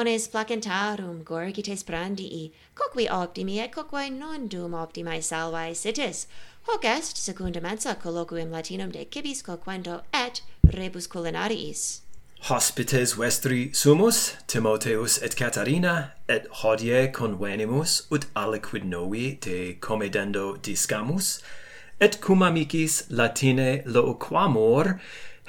Leones placentarum gorgites prandii, coqui optimi et coqui non dum optimae salvae sitis, hoc est secunda mensa colloquium latinum de cibis coquendo et rebus culinariis. Hospites vestri sumus, Timotheus et Catarina, et hodie convenimus, ut aliquid novi te comedendo discamus, et cum amicis Latine loquamur,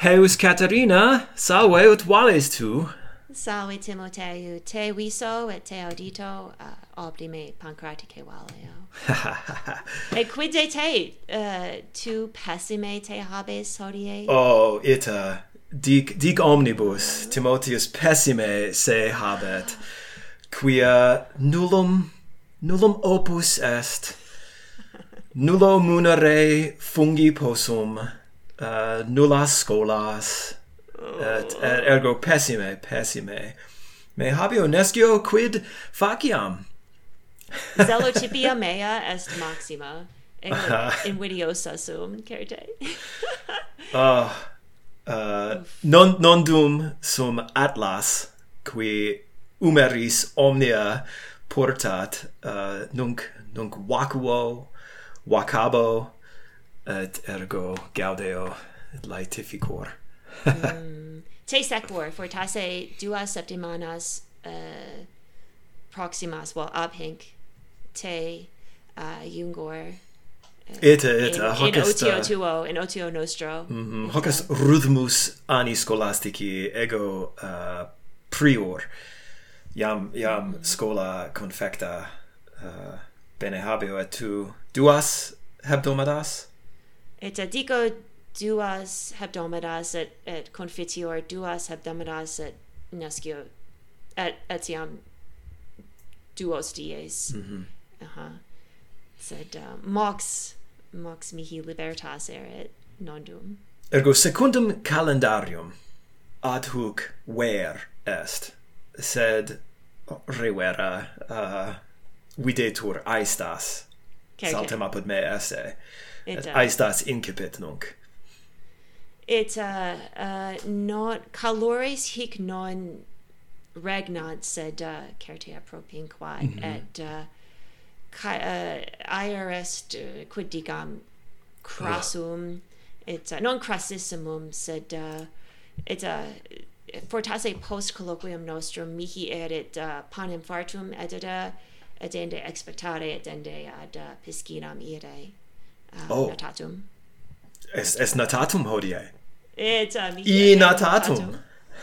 Heus Catarina, salve ut vales tu, Salve Timoteu, te viso et te audito, uh, obdi pancratice valeo. et quid de te, uh, tu pessime te habes hodie? Oh, ita, dic, dic omnibus, Timotheus pessime se habet, quia nullum, nullum opus est, nullo munere fungi possum, uh, nulla scolas, et, et ergo pessime pessime. Me habeo nescio quid faciam? Zelotipia mea est maxima invidiosa sum certe. Ah uh, uh, non non dum sum atlas qui umeris omnia portat uh, nunc nunc vacuo vacabo et ergo gaudeo et laetificor mm. Te sequor fortasse duas septimanas uh, proximas well, ab hinc, te uh, iungor Ita, uh, ita, in, hoc in est... otio uh, tuo, in otio nostro. Mm -hmm. Hoc est rhythmus ani scholastici ego uh, prior. Iam, iam mm -hmm. scola confecta uh, bene habeo et tu duas hebdomadas? Et dico duas hebdomadas et et confitior duas hebdomadas et nescio et etiam duos dies. Mm -hmm. aha. Uh -huh. sed uh, mox mox mihi libertas erit nondum. Ergo secundum calendarium ad hoc ver est sed revera uh, videtur aestas. Okay, saltem apud me esse. Et aestas incipit nunc it's uh, uh, not calores hic non regnat sed uh, certia propinquae mm -hmm. et uh, ca, uh, iris uh, quid dicam crassum oh. uh, non crassissimum sed uh, a uh, fortasse post colloquium nostrum mihi erit uh, panem fartum edita et uh, expectare et ad uh, piscinam ire uh, oh. natatum est est natatum hodie Eta mihi inatatum.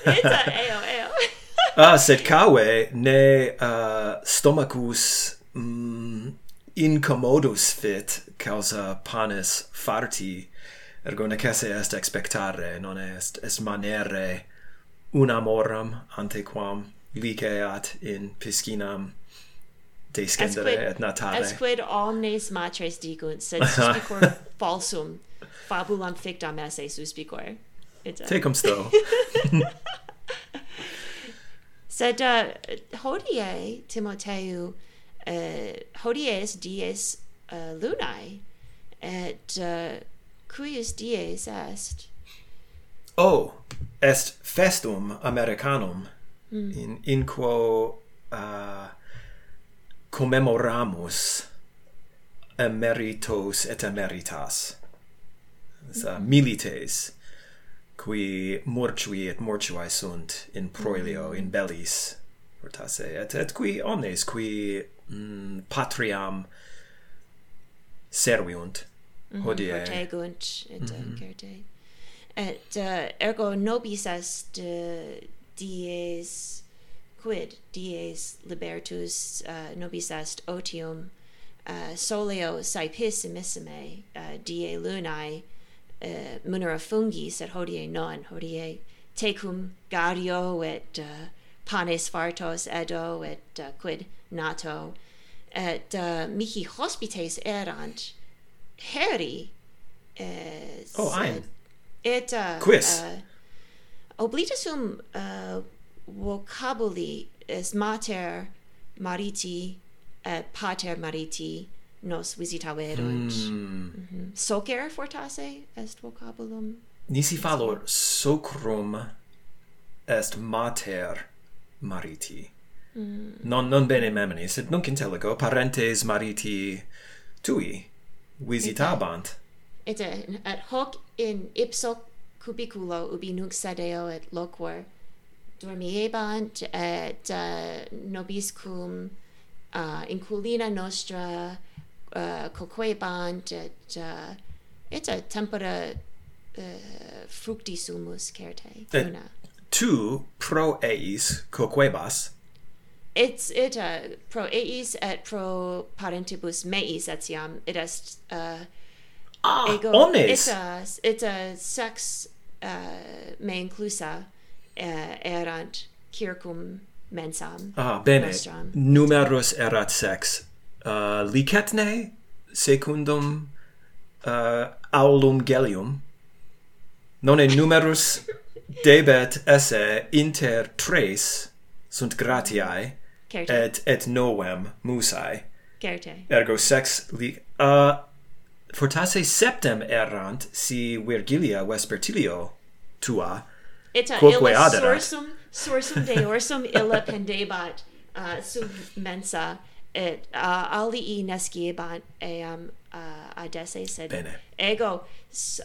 Eta eo, eo. ah, sed cave ne ah, uh, stomacus mm, incommodus fit causa panis farti, ergo necesse est expectare, non est, est manere unamoram antequam liceat in piscinam descendere esquid, et natare. As quid omnes matres dicunt, sed suspicor falsum fabulam fictam esse suspicor. It's Take them still. Sed uh, hodie Timoteu uh, hodies dies uh, lunae et uh, cuius dies est oh est festum americanum mm. in in quo uh, commemoramus emeritos et emeritas mm. uh, milites qui mortui et mortuae sunt in proelio in bellis fortasse et et qui omnes qui mm, patriam serviunt. Mm -hmm, hodie. Protegunt et uh, mm -hmm. certe et uh, ergo nobis est uh, dies quid? Dies libertus uh, nobis est otium uh, soleo saepissimissime uh, die lunae uh, munera fungi, sed hodie non, hodie tecum gario et uh, panes fartos edo et uh, quid nato, et uh, mihi hospites erant heri. Uh, oh, ein. Et, uh, Quis? Uh, oblitasum uh, vocabuli est mater mariti et pater mariti nos visitaverunt. Mm. Mm -hmm. Mm-hmm. Fortasse est vocabulum? Nisi fallor, socrum est mater mariti. Mm. Non, non bene memini, sed nunc intelligo parentes mariti tui visitabant. Et at et hoc in ipso cubiculo ubi nunc sedeo et loquor dormiebant et uh, nobis cum uh, inculina nostra uh, coqueban et uh, a tempora uh, fructi sumus certe una uh, tu pro eis coquebas it's it uh, pro eis et pro parentibus meis etiam it est uh, ah, ego omnes. Ita, a sex uh, me inclusa uh, erant circum mensam ah, bene. nostram. Numerus erat sex uh, licetne secundum uh, aulum gelium non numerus debet esse inter tres sunt gratiae Certe. et et novem musae Certe. ergo sex li uh, fortasse septem errant si virgilia vespertilio tua et quoque illa aderat. sorsum sorsum deorsum illa pendebat uh, sub mensa et uh, alii nesciebant eam uh, adesse sed Bene. ego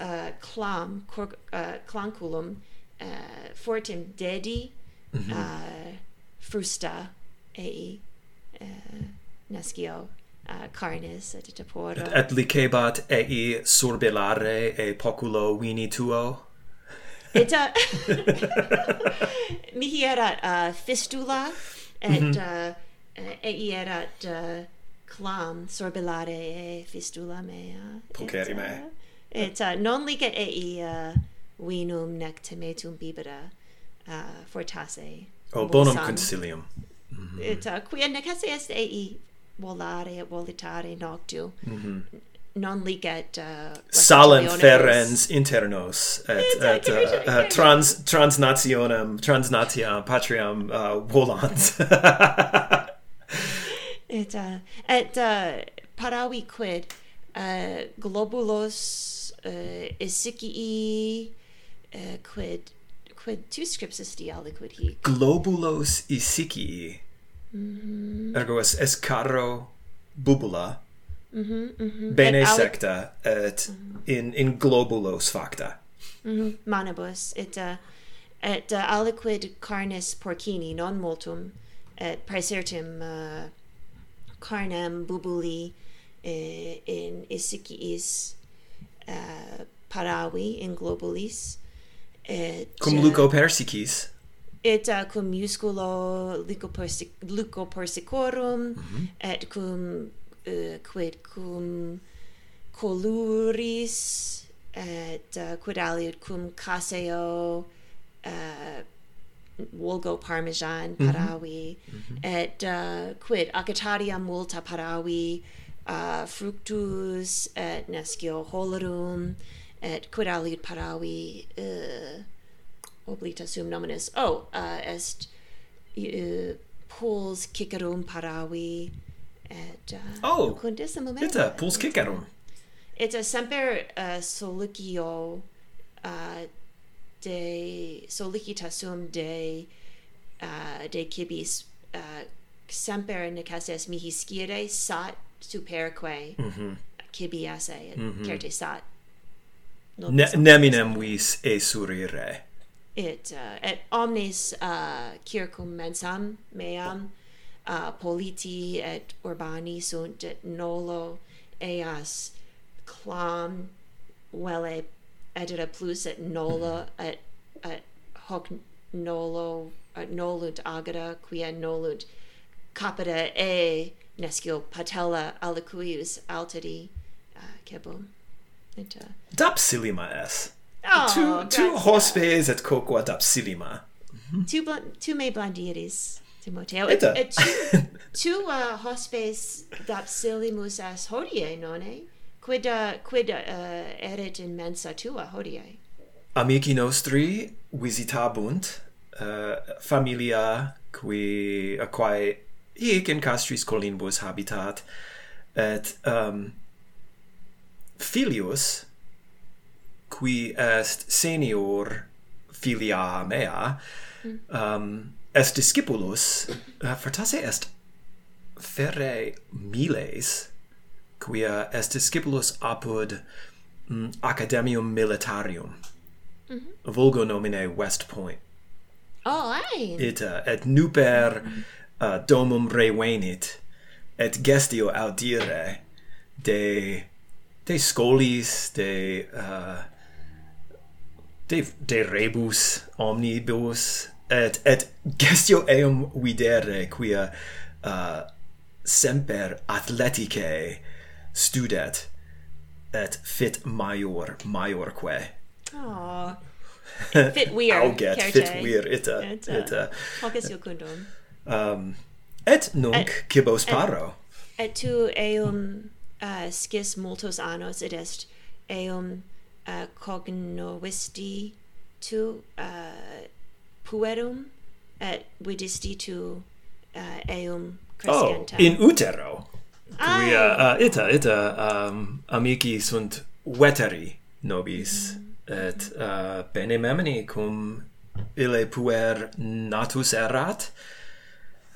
uh, clam cor, uh, clanculum uh, fortem dedi mm -hmm. uh, frusta ei uh, nescio uh, carnis et deporo et, et licebat ei surbelare e poculo vini tuo et uh, mihi erat uh, fistula et mm -hmm. uh, uh, ei erat uh, clam sorbillare e fistula mea. Pulcheri mea mhm. mhm. et uh, non licet ei uh, vinum nec temetum bibera uh, fortasse oh bonum bolsam. mm -hmm. et uh, quia nec esse est ei volare et volitare noctu. Mm -hmm. non licet uh, salem ferens internos et et, et uh, uh, trans transnationem transnatia patriam uh, volant. et uh, et uh, paravi quid uh, globulos uh, isicii uh, quid quid tu scripts esti aliquid hi globulos isicii mm -hmm. ergo es escaro bubula mm -hmm, mm -hmm. bene et secta et mm -hmm. in in globulos facta mm -hmm. manibus et uh, et uh, aliquid carnis porcini non multum et praesertim uh, carnem bubuli uh, in Isikiis uh, Parawi in globalis et cum uh, leucopersicis et uh, cum musculo luco persicorum mm -hmm. et cum uh, quid cum coluris et uh, quid aliud cum caseo uh, vulgo parmesan Parawi, mm -hmm. et uh, quid? Acetaria multa Parawi, uh, fructus et nescio holorum. Et quid aliud Parawi? Uh, oblita sum nominis. Oh uh, est uh, puls cicerum paravi et uh, oh quindissimo ita puls cicerum. Et semper uh, solicio uh, de sollicitasum de uh, de cibis uh, semper necesses mihi scire sat superque mm -hmm. cibi esse et mm -hmm. certe sat ne, neminem vis esurire et uh, et omnes uh, circum mensam meam uh, politi et urbani sunt et nolo eas clam velle edera plus et nola et et hoc nolo et nolunt agera quia nolunt capita e nescio patella alicuius alteri uh, cebum et uh, dapsilima es. Oh, tu tu hospes et coqua dapsilima. Mm-hmm. Tu tu me blandiris Timoteo. Et, et, et tu, tu uh, hospes dapsilimus as hodie nonne quid uh, quid uh, erit in mensa tua hodie amici nostri visitabunt uh, familia qui uh, aquae hic in castris colimbus habitat et um filius qui est senior filia mea mm. um est discipulus uh, fortasse est ferre miles quia est discipulus apud mm, Academium Militarium. Mm -hmm. Vulgo nomine West Point. Oh, aye. Ita, uh, et nuper mm -hmm. uh, domum revenit, et gestio audire de de scolis, de uh, de, de rebus omnibus et et gestio eum videre quia uh, semper athleticae studet et fit maior maiorque. Ah. fit weir. Auget fit weir ita uh, ita. ita. Hoc uh, est uh, iocundum. Um et nunc et, cibos paro. Et, et tu eum uh, scis multos annos id est eum uh, cognovisti tu uh, puerum et vidisti tu uh, eum crescenta. Oh, in utero quia uh, uh, ita ita um, amici sunt veteri nobis et uh, bene memini cum ille puer natus erat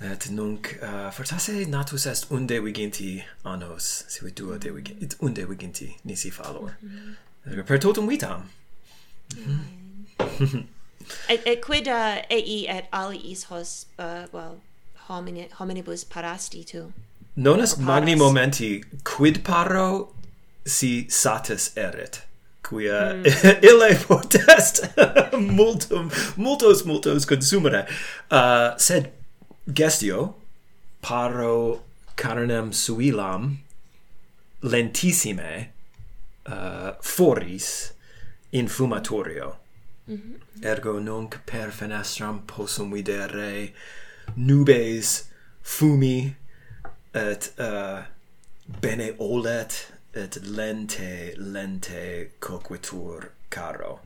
et nunc uh, fortasse natus est unde viginti annos si vitua de viginti unde viginti nisi fallor mm -hmm. per totum vitam mm -hmm. et, et quid uh, ei et aliis hos uh, well homine, hominibus parasti tu non est magni momenti quid paro si satis erit quia mm. ille potest multum multos multos consumere uh, sed gestio paro carnem suilam lentissime uh, foris in fumatorio mm -hmm. ergo nunc per fenestram possum videre nubes fumi et uh, bene olet et lente lente coquitur caro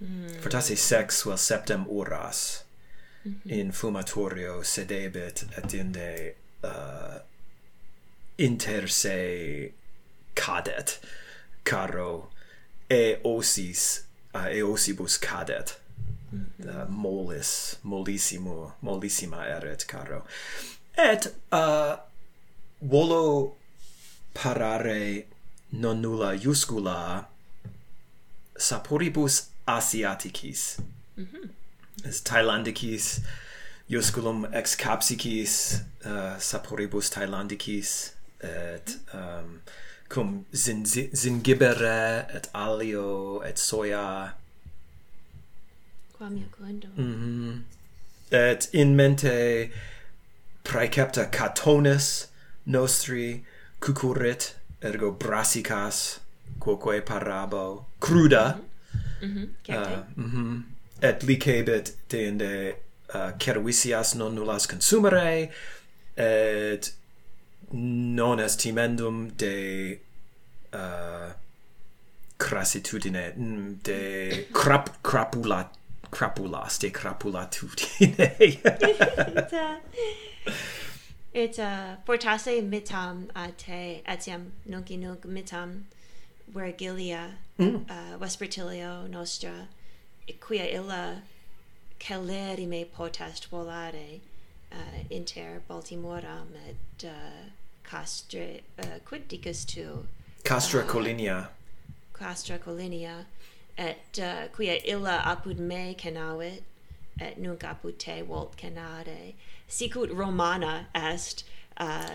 mm. fortasse vel septem uras mm -hmm. in fumatorio sedebit et inde uh, inter se cadet caro eosis uh, eosibus cadet mm -hmm. uh, molis molissimo molissima erit caro et uh, volo parare non nulla iuscula saporibus asiaticis mm -hmm. es thailandicis iusculum ex capsicis uh, saporibus thailandicis et um, cum zin, zin, zingibere et alio et soia quam iacuendo mm -hmm. et in mente praecepta catonis nostri cucurrit ergo brassicas quoque parabo cruda. Mm -hmm. Uh, mm -hmm. et licebit tende uh, cervisias non nullas consumere et non est timendum de ah, uh, crassitudine mm, de crap crapula crapulas de crapulatudine. et uh, portase mitam a te etiam nunc nunc mitam vergilia mm. uh, vespertilio nostra quia illa celeri me potest volare uh, inter Baltimoram et uh, castre uh, quid dicas tu? Castra uh, colinia. Castra colinia. Et uh, quia illa apud me canavit et nunc apute volt canare. Sicut romana est uh,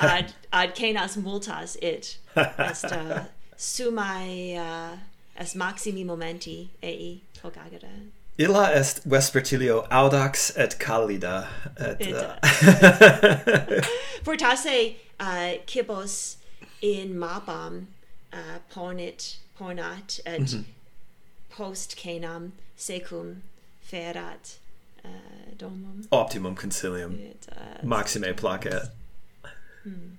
ad ad canas multas it est uh, sumae, uh, est maximi momenti ei hocagere Illa est vespertilio audax et calida et it, uh, fortasse uh, cibos in mapam uh, ponit ponat et mm -hmm. post canam secum ferat uh, domum. Optimum concilium et, uh, maxime placet. Hmm.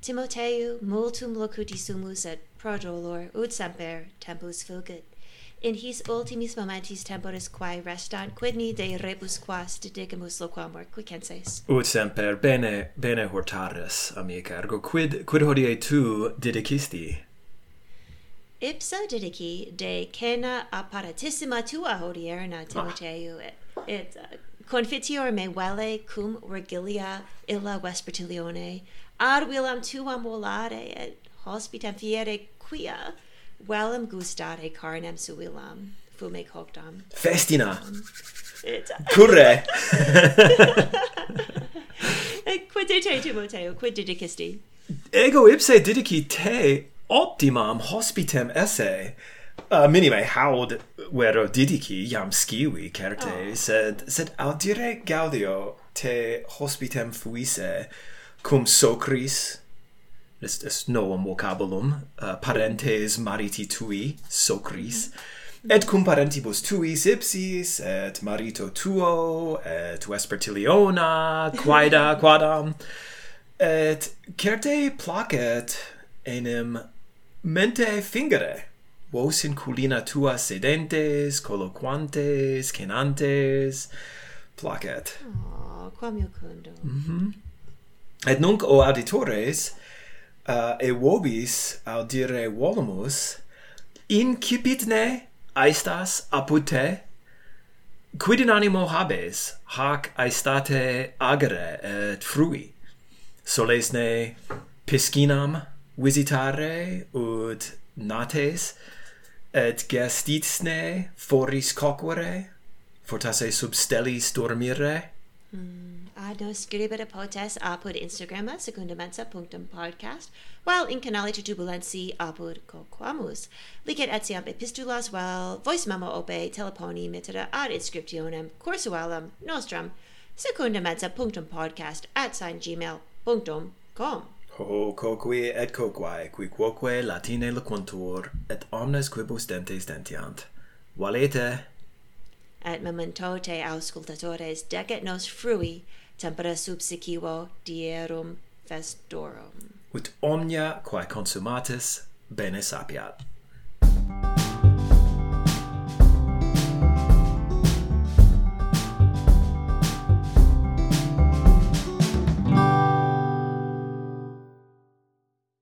Timoteu multum locutissumus et prodolor, ut semper tempus fugit in his ultimis momentis temporis quae restant quidni de rebus quas didigimus loquamur quicenses ut semper bene bene hortaris amica ergo quid quid hodie tu didicisti ipsa didici de cena apparatissima tua hodierna Timoteu et, et uh, confitior me velle cum regilia illa vespertilione ad villam tuam volare et hospitem fiere quia vellum gustare carnem suilam fume coctam. Festina. Et, uh, curre. Quid te Timoteo quid didicisti ego ipse didici te optimam hospitem esse uh, minime haud vero didici iam scivi certe oh. sed sed audire gaudio te hospitem fuisse cum socris est est novum vocabulum uh, parentes mariti tui socris mm-hmm. et cum parentibus tuis ipsis et marito tuo et vespertiliona quaeda quadam et certe placet enim mente fingere. Vos in culina tua sedentes colloquantes cenantes placet oh quam iocundo mm -hmm. et nunc o auditores uh, e vobis audire volumus incipitne aestas apud te quid in animo habes hac aestate agere et frui? Solesne piscinam visitare ut nates et gestitne foris coquere fortasse sub stellis dormire. Mm, ado scribere potes apud instagrama secundamensa.podcast while in canale tubulensi apud coquamus. Licet etiam epistulas vel voice memo ope teleponi mittera ad inscriptionem cursualum nostrum secundamensa.podcast at sign gmail.com Ho coqui et coquae, qui quoque Latine loquuntur, et omnes quibus dentes dentiant. Valete! Et memento te auscultatores decet nos frui, tempora subsicivo dierum festorum. Ut omnia quae consumatis bene sapiat.